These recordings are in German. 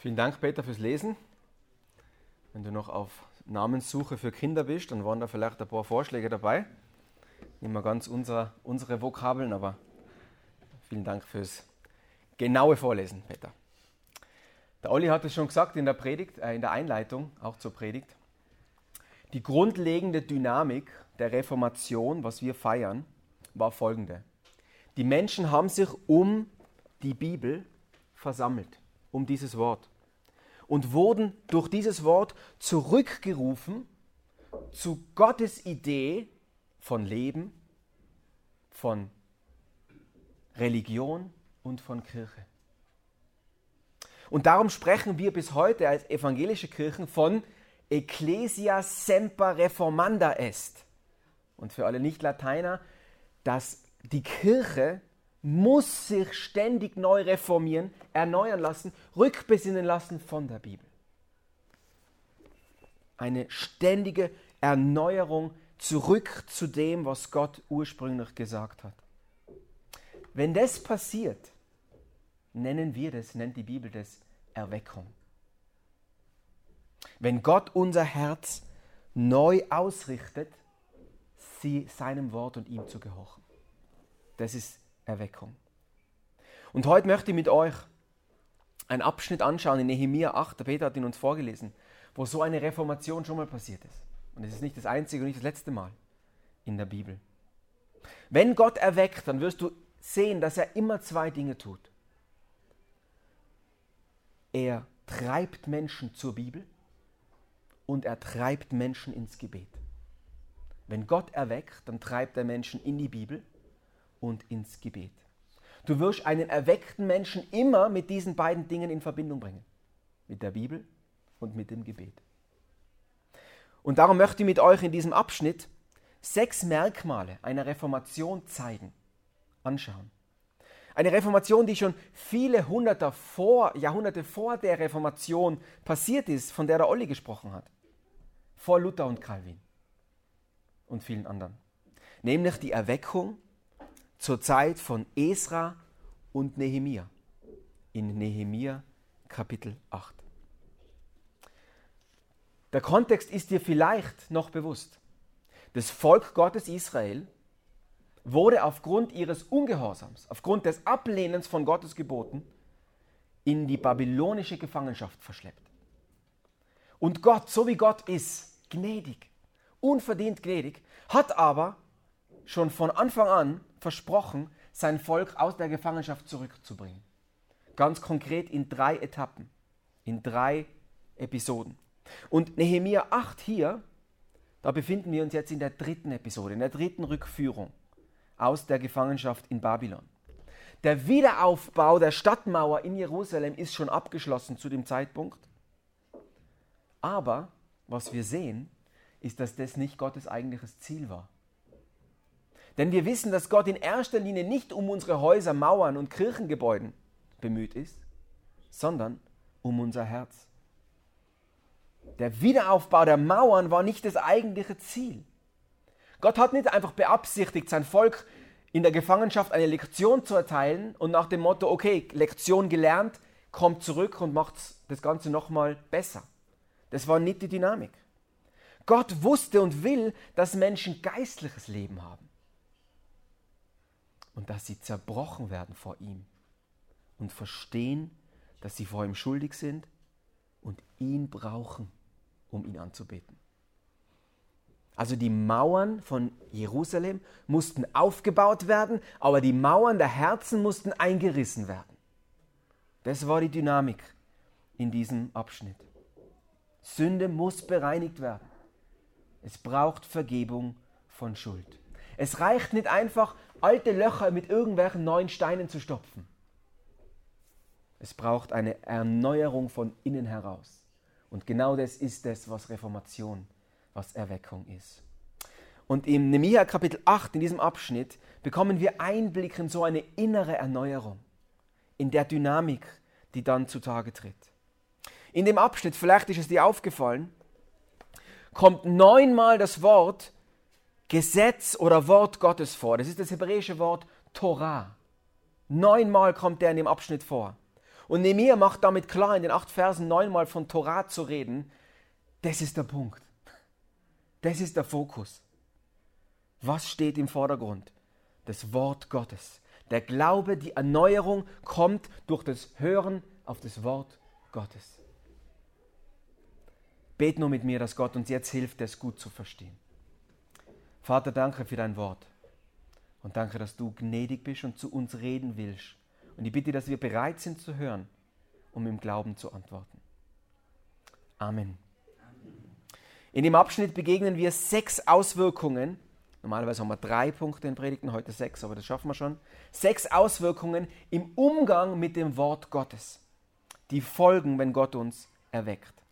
Vielen Dank, Peter, fürs Lesen. Wenn du noch auf Namenssuche für Kinder bist, dann waren da vielleicht ein paar Vorschläge dabei. Nicht mal ganz unser, unsere Vokabeln, aber vielen Dank fürs genaue Vorlesen, Peter. Der Olli hat es schon gesagt in der Predigt, äh, in der Einleitung, auch zur Predigt. Die grundlegende Dynamik der Reformation, was wir feiern, war folgende. Die Menschen haben sich um die Bibel versammelt, um dieses Wort und wurden durch dieses Wort zurückgerufen zu Gottes Idee von Leben, von Religion und von Kirche. Und darum sprechen wir bis heute als evangelische Kirchen von Ecclesia semper reformanda est. Und für alle Nicht-Lateiner, dass die Kirche muss sich ständig neu reformieren, erneuern lassen, rückbesinnen lassen von der Bibel. Eine ständige Erneuerung zurück zu dem, was Gott ursprünglich gesagt hat. Wenn das passiert, nennen wir das, nennt die Bibel das Erweckung. Wenn Gott unser Herz neu ausrichtet, sie seinem Wort und ihm zu gehorchen. Das ist Erweckung. Und heute möchte ich mit euch einen Abschnitt anschauen in Nehemiah 8, der Peter hat ihn uns vorgelesen, wo so eine Reformation schon mal passiert ist. Und es ist nicht das einzige und nicht das letzte Mal in der Bibel. Wenn Gott erweckt, dann wirst du sehen, dass er immer zwei Dinge tut. Er treibt Menschen zur Bibel und er treibt Menschen ins Gebet. Wenn Gott erweckt, dann treibt er Menschen in die Bibel und ins Gebet. Du wirst einen erweckten Menschen immer mit diesen beiden Dingen in Verbindung bringen. Mit der Bibel und mit dem Gebet. Und darum möchte ich mit euch in diesem Abschnitt sechs Merkmale einer Reformation zeigen, anschauen. Eine Reformation, die schon viele Hunderte vor, Jahrhunderte vor der Reformation passiert ist, von der der Olli gesprochen hat. Vor Luther und Calvin und vielen anderen. Nämlich die Erweckung zur Zeit von Esra und Nehemia in Nehemia Kapitel 8. Der Kontext ist dir vielleicht noch bewusst. Das Volk Gottes Israel wurde aufgrund ihres Ungehorsams, aufgrund des Ablehnens von Gottes Geboten in die babylonische Gefangenschaft verschleppt. Und Gott, so wie Gott ist, gnädig, unverdient gnädig, hat aber schon von Anfang an versprochen, sein Volk aus der Gefangenschaft zurückzubringen. Ganz konkret in drei Etappen, in drei Episoden. Und Nehemia 8 hier, da befinden wir uns jetzt in der dritten Episode, in der dritten Rückführung aus der Gefangenschaft in Babylon. Der Wiederaufbau der Stadtmauer in Jerusalem ist schon abgeschlossen zu dem Zeitpunkt. Aber was wir sehen, ist, dass das nicht Gottes eigentliches Ziel war. Denn wir wissen, dass Gott in erster Linie nicht um unsere Häuser, Mauern und Kirchengebäuden bemüht ist, sondern um unser Herz. Der Wiederaufbau der Mauern war nicht das eigentliche Ziel. Gott hat nicht einfach beabsichtigt, sein Volk in der Gefangenschaft eine Lektion zu erteilen und nach dem Motto, okay, Lektion gelernt, kommt zurück und macht das Ganze nochmal besser. Das war nicht die Dynamik. Gott wusste und will, dass Menschen geistliches Leben haben und dass sie zerbrochen werden vor ihm und verstehen, dass sie vor ihm schuldig sind und ihn brauchen, um ihn anzubeten. Also die Mauern von Jerusalem mussten aufgebaut werden, aber die Mauern der Herzen mussten eingerissen werden. Das war die Dynamik in diesem Abschnitt. Sünde muss bereinigt werden. Es braucht Vergebung von Schuld. Es reicht nicht einfach, alte Löcher mit irgendwelchen neuen Steinen zu stopfen. Es braucht eine Erneuerung von innen heraus. Und genau das ist es, was Reformation, was Erweckung ist. Und im Nehemiah Kapitel 8, in diesem Abschnitt, bekommen wir Einblick in so eine innere Erneuerung, in der Dynamik, die dann zutage tritt. In dem Abschnitt, vielleicht ist es dir aufgefallen, kommt neunmal das Wort Gesetz oder Wort Gottes vor. Das ist das hebräische Wort Torah. Neunmal kommt der in dem Abschnitt vor. Und Nehemiah macht damit klar, in den acht Versen neunmal von Torah zu reden. Das ist der Punkt. Das ist der Fokus. Was steht im Vordergrund? Das Wort Gottes. Der Glaube, die Erneuerung kommt durch das Hören auf das Wort Gottes. Bet nur mit mir, dass Gott uns jetzt hilft, das gut zu verstehen. Vater, danke für dein Wort. Und danke, dass du gnädig bist und zu uns reden willst. Und ich bitte, dass wir bereit sind zu hören, um im Glauben zu antworten. Amen. In dem Abschnitt begegnen wir sechs Auswirkungen. Normalerweise haben wir drei Punkte in Predigten, heute sechs, aber das schaffen wir schon. Sechs Auswirkungen im Umgang mit dem Wort Gottes, die folgen, wenn Gott uns erweckt.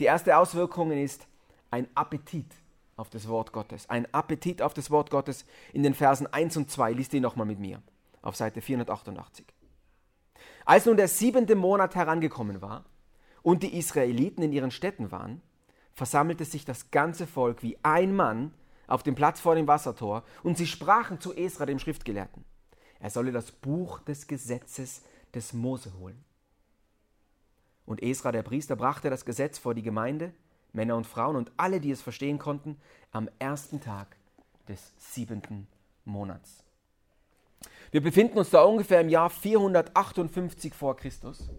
Die erste Auswirkung ist ein Appetit auf das Wort Gottes. Ein Appetit auf das Wort Gottes in den Versen 1 und 2. Lies die nochmal mit mir auf Seite 488. Als nun der siebente Monat herangekommen war und die Israeliten in ihren Städten waren, versammelte sich das ganze Volk wie ein Mann auf dem Platz vor dem Wassertor und sie sprachen zu Esra, dem Schriftgelehrten. Er solle das Buch des Gesetzes des Mose holen. Und Esra, der Priester, brachte das Gesetz vor die Gemeinde Männer und Frauen und alle, die es verstehen konnten, am ersten Tag des siebenten Monats. Wir befinden uns da ungefähr im Jahr 458 vor Christus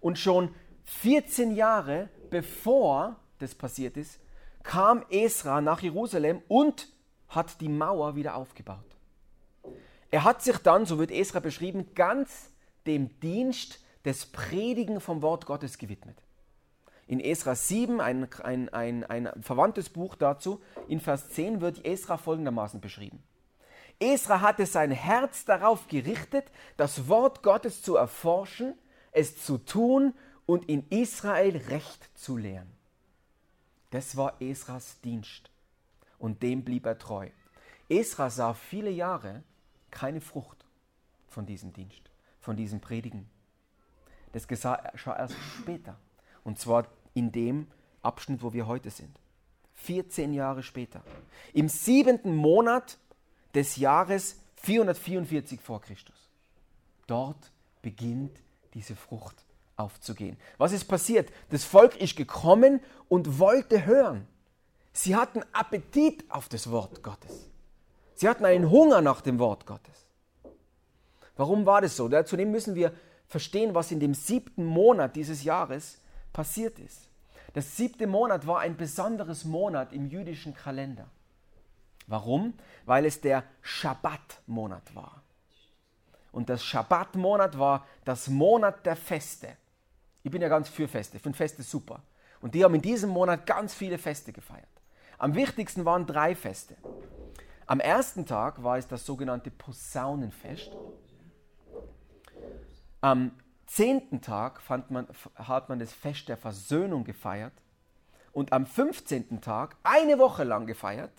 und schon 14 Jahre bevor das passiert ist, kam Esra nach Jerusalem und hat die Mauer wieder aufgebaut. Er hat sich dann, so wird Esra beschrieben, ganz dem Dienst des Predigen vom Wort Gottes gewidmet in Esra 7, ein, ein, ein, ein verwandtes Buch dazu, in Vers 10 wird Esra folgendermaßen beschrieben. Esra hatte sein Herz darauf gerichtet, das Wort Gottes zu erforschen, es zu tun und in Israel Recht zu lehren. Das war Esras Dienst und dem blieb er treu. Esra sah viele Jahre keine Frucht von diesem Dienst, von diesem Predigen. Das geschah erst später. Und zwar in dem Abschnitt, wo wir heute sind. 14 Jahre später. Im siebenten Monat des Jahres 444 vor Christus. Dort beginnt diese Frucht aufzugehen. Was ist passiert? Das Volk ist gekommen und wollte hören. Sie hatten Appetit auf das Wort Gottes. Sie hatten einen Hunger nach dem Wort Gottes. Warum war das so? Zudem müssen wir verstehen, was in dem siebten Monat dieses Jahres passiert ist. Der siebte Monat war ein besonderes Monat im jüdischen Kalender. Warum? Weil es der Schabbat-Monat war. Und das Schabbat-Monat war das Monat der Feste. Ich bin ja ganz für Feste, ich finde Feste super. Und die haben in diesem Monat ganz viele Feste gefeiert. Am wichtigsten waren drei Feste. Am ersten Tag war es das sogenannte Posaunenfest. Am zehnten Tag man, hat man das Fest der Versöhnung gefeiert und am 15. Tag eine Woche lang gefeiert.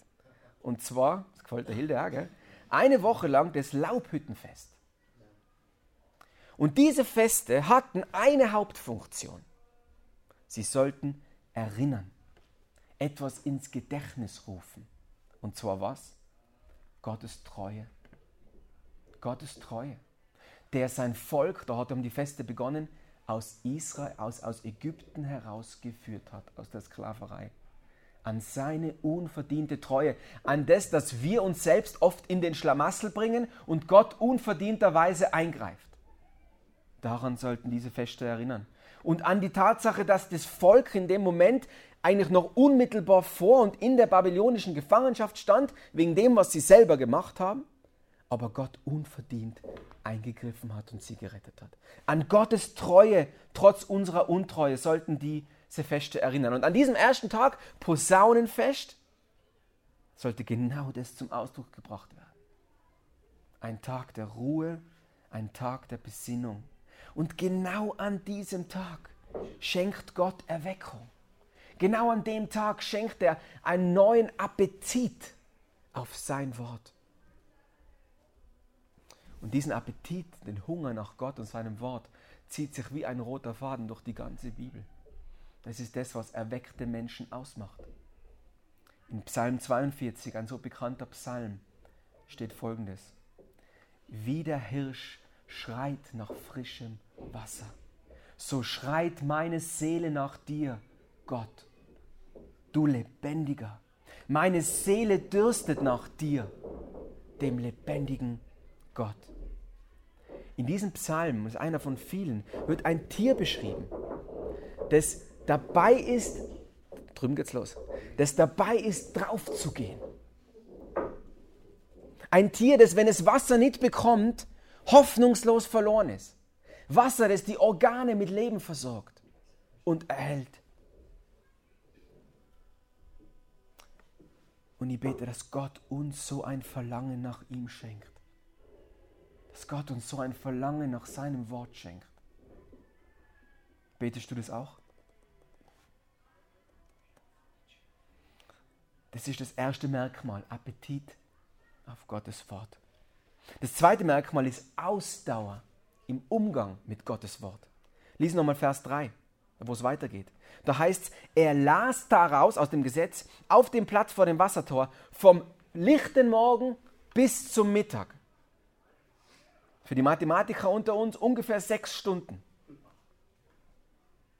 Und zwar, das gefällt der Hilde auch, gell? eine Woche lang das Laubhüttenfest. Und diese Feste hatten eine Hauptfunktion. Sie sollten erinnern, etwas ins Gedächtnis rufen. Und zwar was? Gottes Treue. Gottes Treue der sein Volk, da hat er um die Feste begonnen, aus Israel, aus, aus Ägypten herausgeführt hat, aus der Sklaverei. An seine unverdiente Treue, an das, dass wir uns selbst oft in den Schlamassel bringen und Gott unverdienterweise eingreift. Daran sollten diese Feste erinnern. Und an die Tatsache, dass das Volk in dem Moment eigentlich noch unmittelbar vor und in der babylonischen Gefangenschaft stand, wegen dem, was sie selber gemacht haben aber Gott unverdient eingegriffen hat und sie gerettet hat. An Gottes Treue, trotz unserer Untreue, sollten diese Feste erinnern. Und an diesem ersten Tag, Posaunenfest, sollte genau das zum Ausdruck gebracht werden. Ein Tag der Ruhe, ein Tag der Besinnung. Und genau an diesem Tag schenkt Gott Erweckung. Genau an dem Tag schenkt er einen neuen Appetit auf sein Wort. Und diesen Appetit, den Hunger nach Gott und seinem Wort, zieht sich wie ein roter Faden durch die ganze Bibel. Das ist das, was erweckte Menschen ausmacht. In Psalm 42, ein so bekannter Psalm, steht folgendes. Wie der Hirsch schreit nach frischem Wasser. so schreit meine Seele nach dir, Gott, du lebendiger. Meine Seele dürstet nach dir, dem lebendigen Gott. In diesem Psalm, das ist einer von vielen, wird ein Tier beschrieben, das dabei ist, drüben geht's los, das dabei ist, draufzugehen. Ein Tier, das, wenn es Wasser nicht bekommt, hoffnungslos verloren ist. Wasser, das die Organe mit Leben versorgt und erhält. Und ich bete, dass Gott uns so ein Verlangen nach ihm schenkt. Dass Gott uns so ein Verlangen nach seinem Wort schenkt. Betest du das auch? Das ist das erste Merkmal, Appetit auf Gottes Wort. Das zweite Merkmal ist Ausdauer im Umgang mit Gottes Wort. Lies nochmal Vers 3, wo es weitergeht. Da heißt es, er las daraus aus dem Gesetz auf dem Platz vor dem Wassertor vom lichten Morgen bis zum Mittag. Für die Mathematiker unter uns ungefähr sechs Stunden.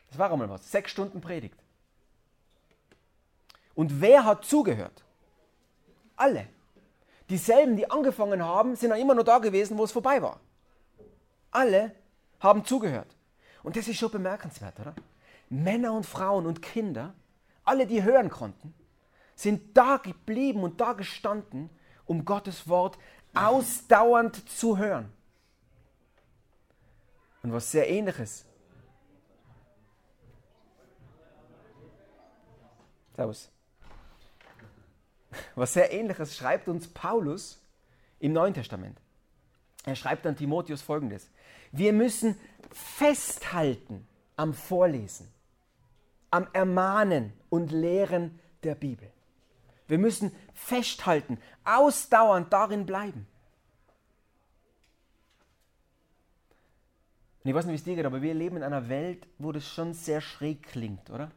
Das war einmal was. Sechs Stunden Predigt. Und wer hat zugehört? Alle. Dieselben, die angefangen haben, sind dann immer nur da gewesen, wo es vorbei war. Alle haben zugehört. Und das ist schon bemerkenswert, oder? Männer und Frauen und Kinder, alle, die hören konnten, sind da geblieben und da gestanden, um Gottes Wort ausdauernd zu hören. Und was sehr ähnliches. Servus. Was sehr ähnliches schreibt uns Paulus im Neuen Testament. Er schreibt an Timotheus folgendes. Wir müssen festhalten am Vorlesen, am Ermahnen und Lehren der Bibel. Wir müssen festhalten, ausdauernd darin bleiben. Und ich weiß nicht, wie es dir geht, aber wir leben in einer Welt, wo das schon sehr schräg klingt, oder?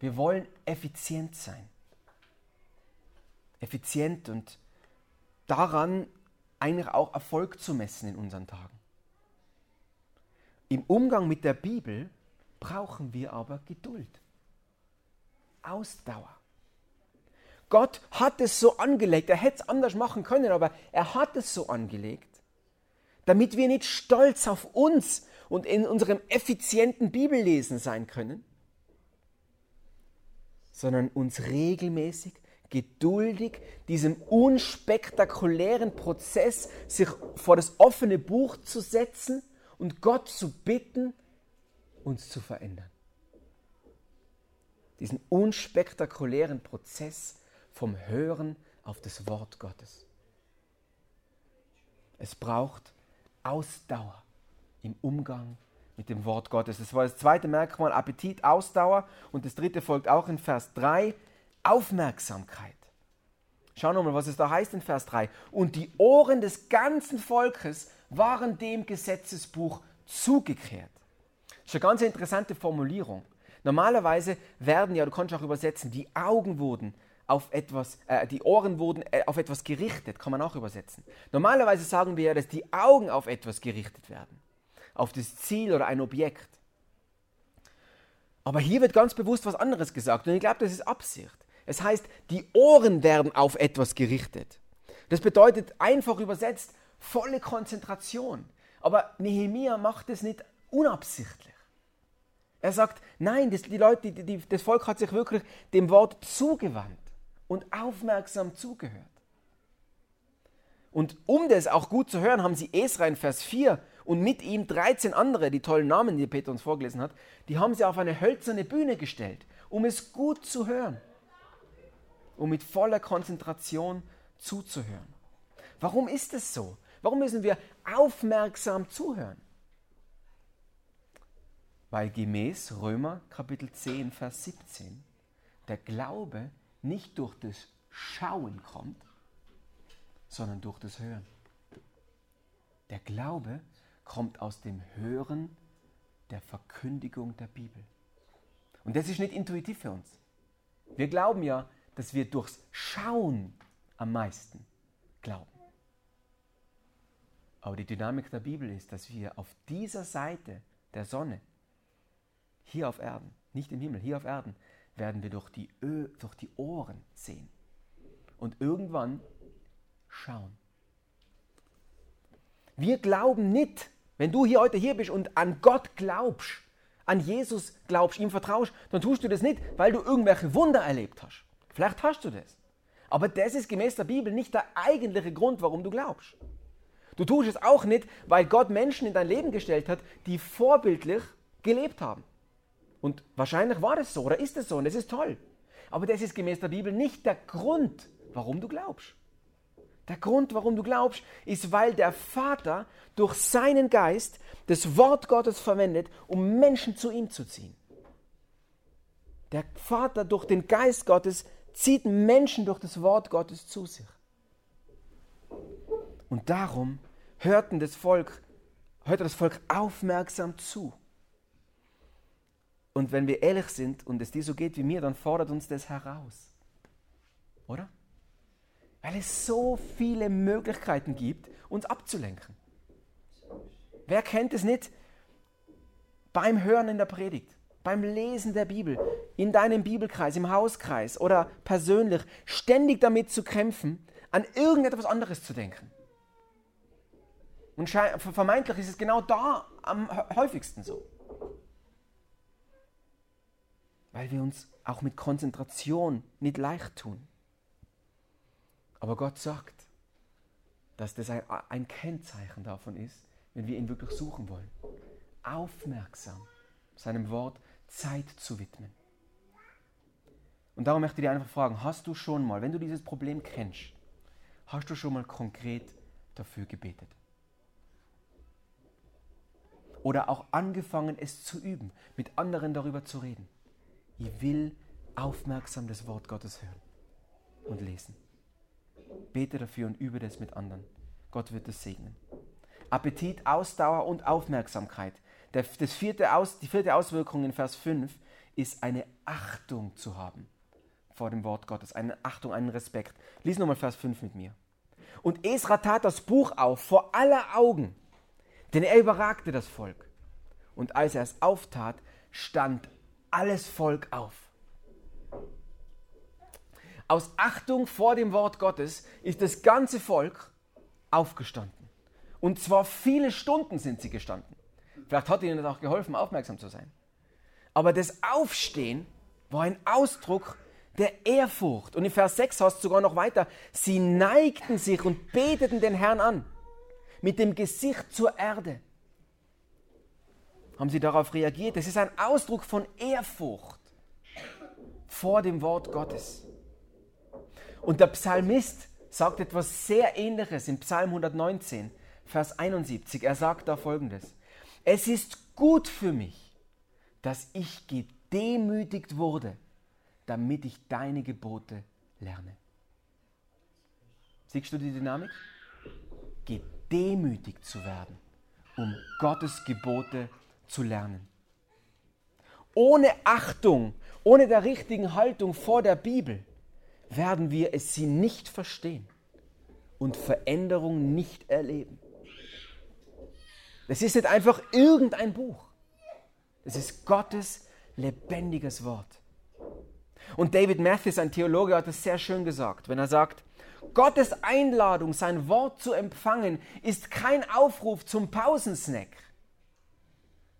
Wir wollen effizient sein. Effizient und daran eigentlich auch Erfolg zu messen in unseren Tagen. Im Umgang mit der Bibel brauchen wir aber Geduld, Ausdauer. Gott hat es so angelegt, er hätte es anders machen können, aber er hat es so angelegt, damit wir nicht stolz auf uns und in unserem effizienten Bibellesen sein können, sondern uns regelmäßig, geduldig diesem unspektakulären Prozess, sich vor das offene Buch zu setzen und Gott zu bitten, uns zu verändern. Diesen unspektakulären Prozess vom Hören auf das Wort Gottes. Es braucht Ausdauer im Umgang mit dem Wort Gottes. Das war das zweite Merkmal, Appetit, Ausdauer. Und das dritte folgt auch in Vers 3, Aufmerksamkeit. Schau nochmal, was es da heißt in Vers 3. Und die Ohren des ganzen Volkes waren dem Gesetzesbuch zugekehrt. Das ist eine ganz interessante Formulierung. Normalerweise werden ja, du kannst auch übersetzen, die Augen wurden auf etwas, äh, die Ohren wurden äh, auf etwas gerichtet, kann man auch übersetzen. Normalerweise sagen wir ja, dass die Augen auf etwas gerichtet werden auf das Ziel oder ein Objekt. Aber hier wird ganz bewusst was anderes gesagt und ich glaube, das ist Absicht. Es heißt, die Ohren werden auf etwas gerichtet. Das bedeutet einfach übersetzt volle Konzentration. Aber Nehemia macht es nicht unabsichtlich. Er sagt, nein, das, die Leute, die, die, das Volk hat sich wirklich dem Wort zugewandt und aufmerksam zugehört. Und um das auch gut zu hören, haben sie Esra in Vers 4 und mit ihm 13 andere, die tollen Namen, die Peter uns vorgelesen hat, die haben sie auf eine hölzerne Bühne gestellt, um es gut zu hören, um mit voller Konzentration zuzuhören. Warum ist es so? Warum müssen wir aufmerksam zuhören? Weil gemäß Römer Kapitel 10, Vers 17 der Glaube nicht durch das Schauen kommt, sondern durch das Hören. Der Glaube kommt aus dem Hören der Verkündigung der Bibel. Und das ist nicht intuitiv für uns. Wir glauben ja, dass wir durchs Schauen am meisten glauben. Aber die Dynamik der Bibel ist, dass wir auf dieser Seite der Sonne, hier auf Erden, nicht im Himmel, hier auf Erden, werden wir durch die, Ö durch die Ohren sehen. Und irgendwann schauen. Wir glauben nicht, wenn du hier heute hier bist und an Gott glaubst, an Jesus glaubst, ihm vertraust, dann tust du das nicht, weil du irgendwelche Wunder erlebt hast. Vielleicht hast du das. Aber das ist gemäß der Bibel nicht der eigentliche Grund, warum du glaubst. Du tust es auch nicht, weil Gott Menschen in dein Leben gestellt hat, die vorbildlich gelebt haben. Und wahrscheinlich war das so oder ist es so und das ist toll. Aber das ist gemäß der Bibel nicht der Grund, warum du glaubst. Der Grund, warum du glaubst, ist, weil der Vater durch seinen Geist das Wort Gottes verwendet, um Menschen zu ihm zu ziehen. Der Vater durch den Geist Gottes zieht Menschen durch das Wort Gottes zu sich. Und darum hörten das Volk, hörte das Volk aufmerksam zu. Und wenn wir ehrlich sind und es dir so geht wie mir, dann fordert uns das heraus. Oder? Weil es so viele Möglichkeiten gibt, uns abzulenken. Wer kennt es nicht beim Hören in der Predigt? beim Lesen der Bibel, in deinem Bibelkreis, im Hauskreis oder persönlich, ständig damit zu kämpfen, an irgendetwas anderes zu denken. Und vermeintlich ist es genau da am häufigsten so. Weil wir uns auch mit Konzentration nicht leicht tun. Aber Gott sagt, dass das ein, Kennzeichen davon ist, wenn wir ihn wirklich suchen wollen. Aufmerksam seinem Wort Zeit zu widmen. Und darum möchte ich dir einfach fragen, hast du schon mal, wenn du dieses Problem kennst, hast du schon mal konkret dafür gebetet? Oder auch angefangen, es zu üben, mit anderen darüber zu reden? Ich will aufmerksam das Wort Gottes hören und lesen. Bete dafür und übe das mit anderen. Gott wird es segnen. Appetit, Ausdauer und Aufmerksamkeit der, das vierte Aus, die vierte Auswirkung in Vers 5 ist eine Achtung zu haben vor dem Wort Gottes, eine Achtung, einen Respekt. Lies nochmal Vers 5 mit mir. Und Esra tat das Buch auf vor aller Augen, denn er überragte das Volk. Und als er es auftat, stand alles Volk auf. Aus Achtung vor dem Wort Gottes ist das ganze Volk aufgestanden. Und zwar viele Stunden sind sie gestanden. Vielleicht hat ihnen das auch geholfen, aufmerksam zu sein. Aber das Aufstehen war ein Ausdruck der Ehrfurcht. Und in Vers 6 heißt es sogar noch weiter, sie neigten sich und beteten den Herrn an, mit dem Gesicht zur Erde. Haben sie darauf reagiert? Das ist ein Ausdruck von Ehrfurcht vor dem Wort Gottes. Und der Psalmist sagt etwas sehr Ähnliches in Psalm 119, Vers 71. Er sagt da folgendes. Es ist gut für mich, dass ich gedemütigt wurde, damit ich deine Gebote lerne. Siehst du die Dynamik? Gedemütigt zu werden, um Gottes Gebote zu lernen. Ohne Achtung, ohne der richtigen Haltung vor der Bibel werden wir es sie nicht verstehen und Veränderung nicht erleben. Das ist nicht einfach irgendein Buch. Das ist Gottes lebendiges Wort. Und David Mathis, ein Theologe, hat es sehr schön gesagt, wenn er sagt, Gottes Einladung, sein Wort zu empfangen, ist kein Aufruf zum Pausensnack,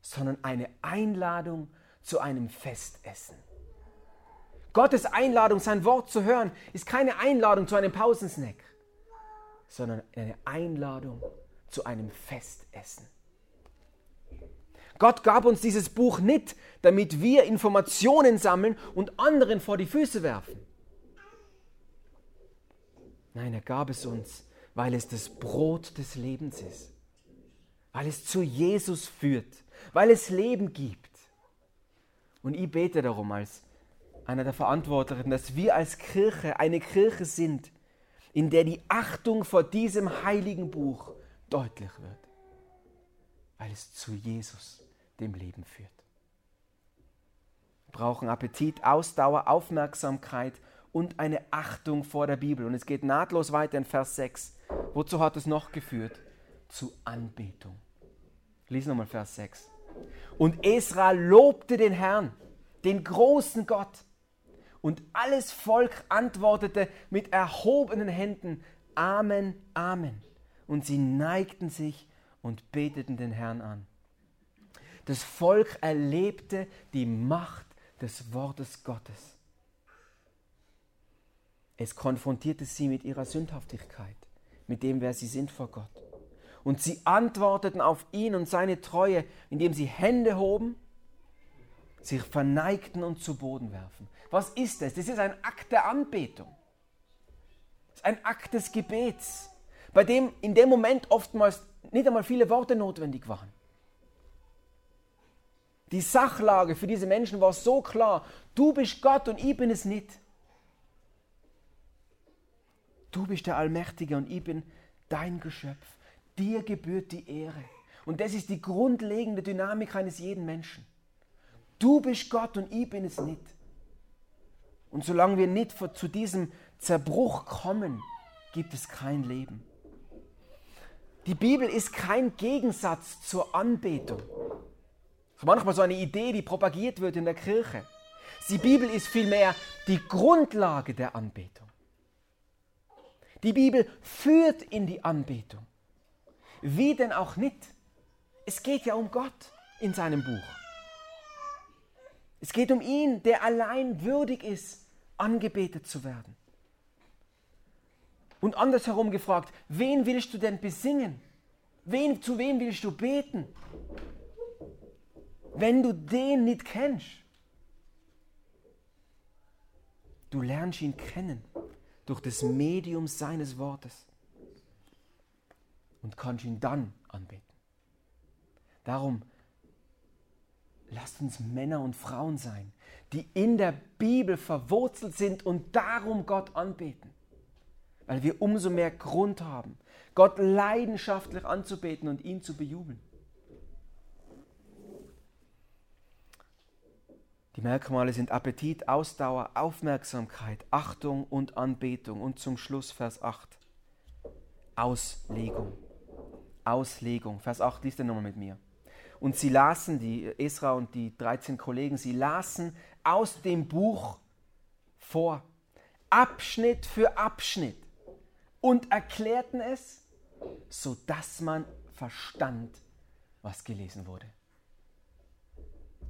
sondern eine Einladung zu einem Festessen. Gottes Einladung, sein Wort zu hören, ist keine Einladung zu einem Pausensnack, sondern eine Einladung zu einem Festessen. Gott gab uns dieses Buch nicht, damit wir Informationen sammeln und anderen vor die Füße werfen. Nein, er gab es uns, weil es das Brot des Lebens ist, weil es zu Jesus führt, weil es Leben gibt. Und ich bete darum als einer der Verantwortlichen, dass wir als Kirche eine Kirche sind, in der die Achtung vor diesem heiligen Buch deutlich wird, weil es zu Jesus dem Leben führt. Wir brauchen Appetit, Ausdauer, Aufmerksamkeit und eine Achtung vor der Bibel. Und es geht nahtlos weiter in Vers 6. Wozu hat es noch geführt? zu Anbetung. Lies nochmal Vers 6. Und Esra lobte den Herrn, den großen Gott. Und alles Volk antwortete mit erhobenen Händen, Amen, Amen. Und sie neigten sich und beteten den Herrn an. Das Volk erlebte die Macht des Wortes Gottes. Es konfrontierte sie mit ihrer Sündhaftigkeit, mit dem, wer sie sind vor Gott. Und sie antworteten auf ihn und seine Treue, indem sie Hände hoben, sich verneigten und zu Boden werfen. Was ist das? Das ist ein Akt der Anbetung. Das ist ein Akt des Gebets, bei dem in dem Moment oftmals nicht einmal viele Worte notwendig waren. Die Sachlage für diese Menschen war so klar, du bist Gott und ich bin es nicht. Du bist der Allmächtige und ich bin dein Geschöpf. Dir gebührt die Ehre. Und das ist die grundlegende Dynamik eines jeden Menschen. Du bist Gott und ich bin es nicht. Und solange wir nicht zu diesem Zerbruch kommen, gibt es kein Leben. Die Bibel ist kein Gegensatz zur Anbetung. Das ist manchmal so eine Idee, die propagiert wird in der Kirche. Die Bibel ist vielmehr die Grundlage der Anbetung. Die Bibel führt in die Anbetung. Wie denn auch nicht? Es geht ja um Gott in seinem Buch. Es geht um ihn, der allein würdig ist, angebetet zu werden. Und andersherum gefragt, wen willst du denn besingen? Wen, zu wem willst du beten? Wenn du den nicht kennst, du lernst ihn kennen durch das Medium seines Wortes und kannst ihn dann anbeten. Darum lasst uns Männer und Frauen sein, die in der Bibel verwurzelt sind und darum Gott anbeten. Weil wir umso mehr Grund haben, Gott leidenschaftlich anzubeten und ihn zu bejubeln. Die Merkmale sind Appetit, Ausdauer, Aufmerksamkeit, Achtung und Anbetung. Und zum Schluss Vers 8. Auslegung. Auslegung. Vers 8, liest er nochmal mit mir. Und sie lasen, die Esra und die 13 Kollegen, sie lasen aus dem Buch vor, Abschnitt für Abschnitt, und erklärten es, sodass man verstand, was gelesen wurde.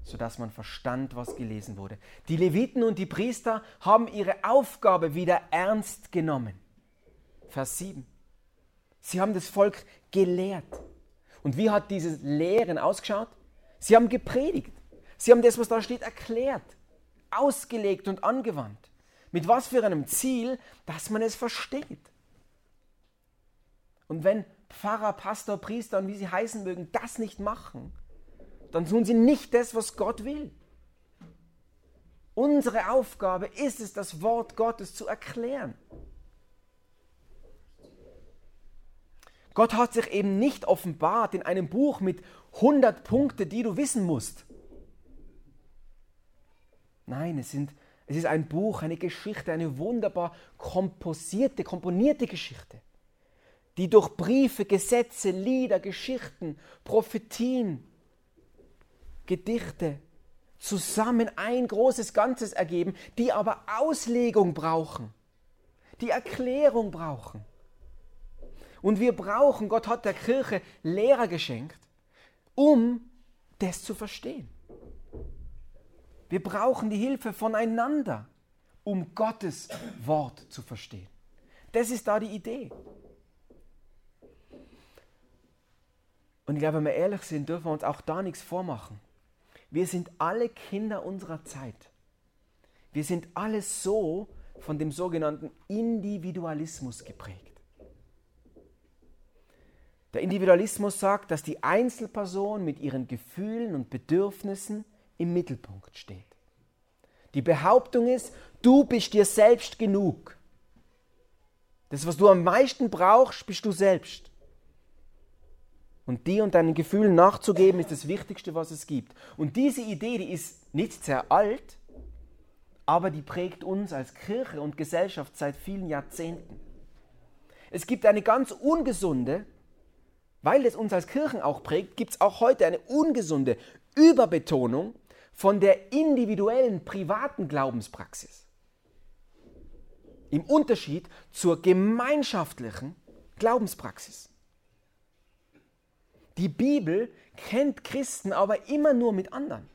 Sodass man verstand, was gelesen wurde. Die Leviten und die Priester haben ihre Aufgabe wieder ernst genommen. Vers 7. Sie haben das Volk gelehrt. Und wie hat dieses Lehren ausgeschaut? Sie haben gepredigt. Sie haben das, was da steht, erklärt, ausgelegt und angewandt. Mit was für einem Ziel, dass man es versteht. Und wenn Pfarrer, Pastor, Priester und wie sie heißen mögen, das nicht machen, dann tun sie nicht das, was Gott will. Unsere Aufgabe ist es, das Wort Gottes zu erklären. Gott hat sich eben nicht offenbart in einem Buch mit 100 Punkten, die du wissen musst. Nein, es, sind, es ist ein Buch, eine Geschichte, eine wunderbar komposierte, komponierte Geschichte, die durch Briefe, Gesetze, Lieder, Geschichten, Prophetien, Gedichte zusammen ein großes Ganzes ergeben, die aber Auslegung brauchen, die Erklärung brauchen. Und wir brauchen, Gott hat der Kirche Lehrer geschenkt, um das zu verstehen. Wir brauchen die Hilfe voneinander, um Gottes Wort zu verstehen. Das ist da die Idee. Und ich glaube, wenn wir ehrlich sind, dürfen wir uns auch da nichts vormachen. Wir sind alle Kinder unserer Zeit. Wir sind alle so von dem sogenannten Individualismus geprägt. Der Individualismus sagt, dass die Einzelperson mit ihren Gefühlen und Bedürfnissen im Mittelpunkt steht. Die Behauptung ist, du bist dir selbst genug. Das, was du am meisten brauchst, bist du selbst. Und dir und deinen Gefühlen nachzugeben, ist das Wichtigste, was es gibt. Und diese Idee, die ist nicht sehr alt, aber die prägt uns als Kirche und Gesellschaft seit vielen Jahrzehnten. Es gibt eine ganz ungesunde weil es uns als Kirchen auch prägt, gibt es auch heute eine ungesunde Überbetonung von der individuellen, privaten Glaubenspraxis. Im Unterschied zur gemeinschaftlichen Glaubenspraxis. Die Bibel kennt Christen aber immer nur mit anderen.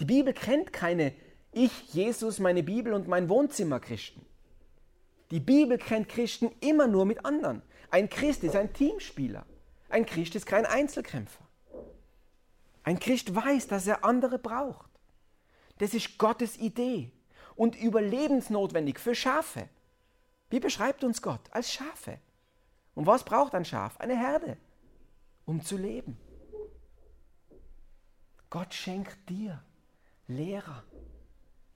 Die Bibel kennt keine Ich, Jesus, meine Bibel und mein Wohnzimmer Christen. Die Bibel kennt Christen immer nur mit anderen. Ein Christ ist ein Teamspieler. Ein Christ ist kein Einzelkämpfer. Ein Christ weiß, dass er andere braucht. Das ist Gottes Idee und überlebensnotwendig für Schafe. Wie beschreibt uns Gott? Als Schafe. Und was braucht ein Schaf? Eine Herde, um zu leben. Gott schenkt dir Lehrer,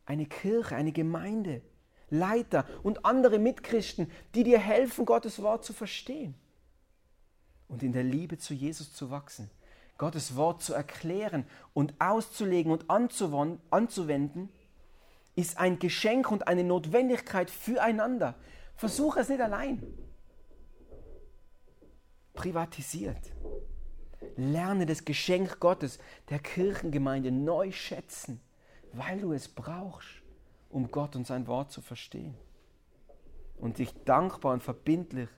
eine Kirche, eine Gemeinde, Leiter und andere Mitchristen, die dir helfen, Gottes Wort zu verstehen und in der Liebe zu Jesus zu wachsen. Gottes Wort zu erklären und auszulegen und anzuwenden, ist ein Geschenk und eine Notwendigkeit füreinander. Versuche es nicht allein. Privatisiert. Lerne das Geschenk Gottes der Kirchengemeinde neu schätzen, weil du es brauchst, um Gott und sein Wort zu verstehen und dich dankbar und verbindlich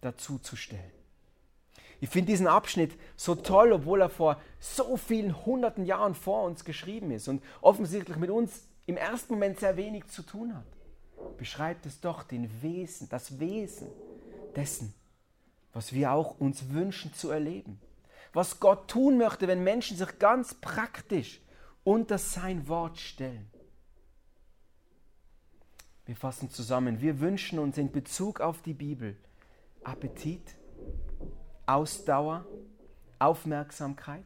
dazu zu stellen. Ich finde diesen Abschnitt so toll, obwohl er vor so vielen hunderten Jahren vor uns geschrieben ist und offensichtlich mit uns im ersten Moment sehr wenig zu tun hat. Beschreibt es doch den Wesen, das Wesen dessen, was wir auch uns wünschen zu erleben. Was Gott tun möchte, wenn Menschen sich ganz praktisch unter sein Wort stellen. Wir fassen zusammen. Wir wünschen uns in Bezug auf die Bibel Appetit, Ausdauer, Aufmerksamkeit,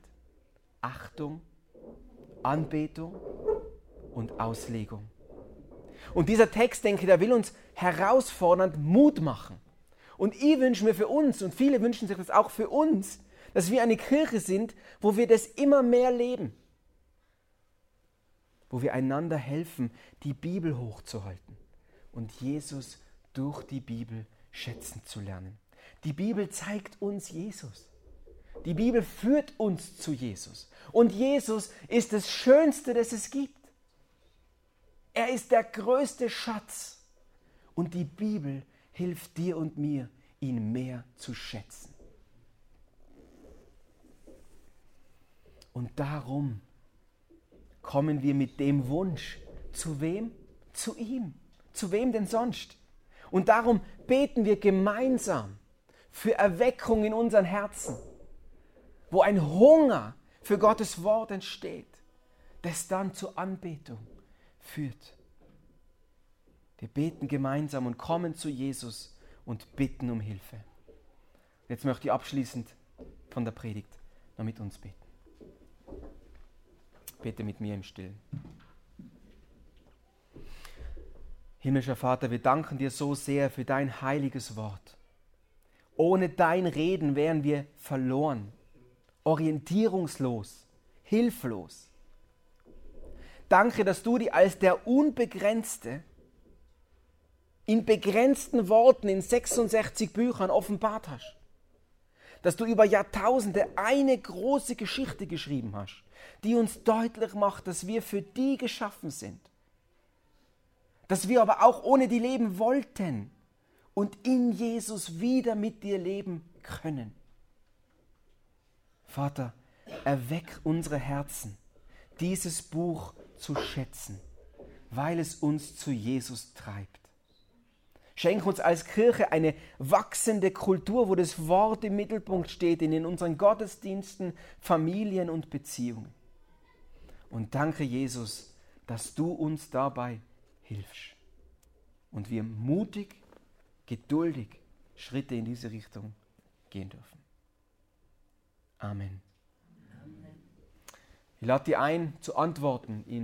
Achtung, Anbetung und Auslegung. Und dieser Text, denke ich, der will uns herausfordernd Mut machen. Und ich wünsche mir für uns, und viele wünschen sich das auch für uns, dass wir eine Kirche sind, wo wir das immer mehr leben. Wo wir einander helfen, die Bibel hochzuhalten und Jesus durch die Bibel schätzen zu lernen. Die Bibel zeigt uns Jesus. Die Bibel führt uns zu Jesus. Und Jesus ist das Schönste, das es gibt. Er ist der größte Schatz. Und die Bibel hilft dir und mir, ihn mehr zu schätzen. Und darum kommen wir mit dem Wunsch zu wem? Zu ihm. Zu wem denn sonst? Und darum beten wir gemeinsam für Erweckung in unseren Herzen, wo ein Hunger für Gottes Wort entsteht, das dann zur Anbetung führt. Wir beten gemeinsam und kommen zu Jesus und bitten um Hilfe. Jetzt möchte ich abschließend von der Predigt noch mit uns beten. Bete mit mir im Stillen. Himmlischer Vater, wir danken dir so sehr für dein heiliges Wort. Ohne dein Reden wären wir verloren, orientierungslos, hilflos. Danke, dass du dich als der Unbegrenzte in begrenzten Worten in 66 Büchern offenbart hast. Dass du über Jahrtausende eine große Geschichte geschrieben hast, die uns deutlich macht, dass wir für die geschaffen sind dass wir aber auch ohne die leben wollten und in Jesus wieder mit dir leben können. Vater, erweck unsere Herzen, dieses Buch zu schätzen, weil es uns zu Jesus treibt. Schenk uns als Kirche eine wachsende Kultur, wo das Wort im Mittelpunkt steht in unseren Gottesdiensten, Familien und Beziehungen. Und danke, Jesus, dass du uns dabei hilfst. Und wir mutig, geduldig Schritte in diese Richtung gehen dürfen. Amen. Ich lade dir ein, zu antworten in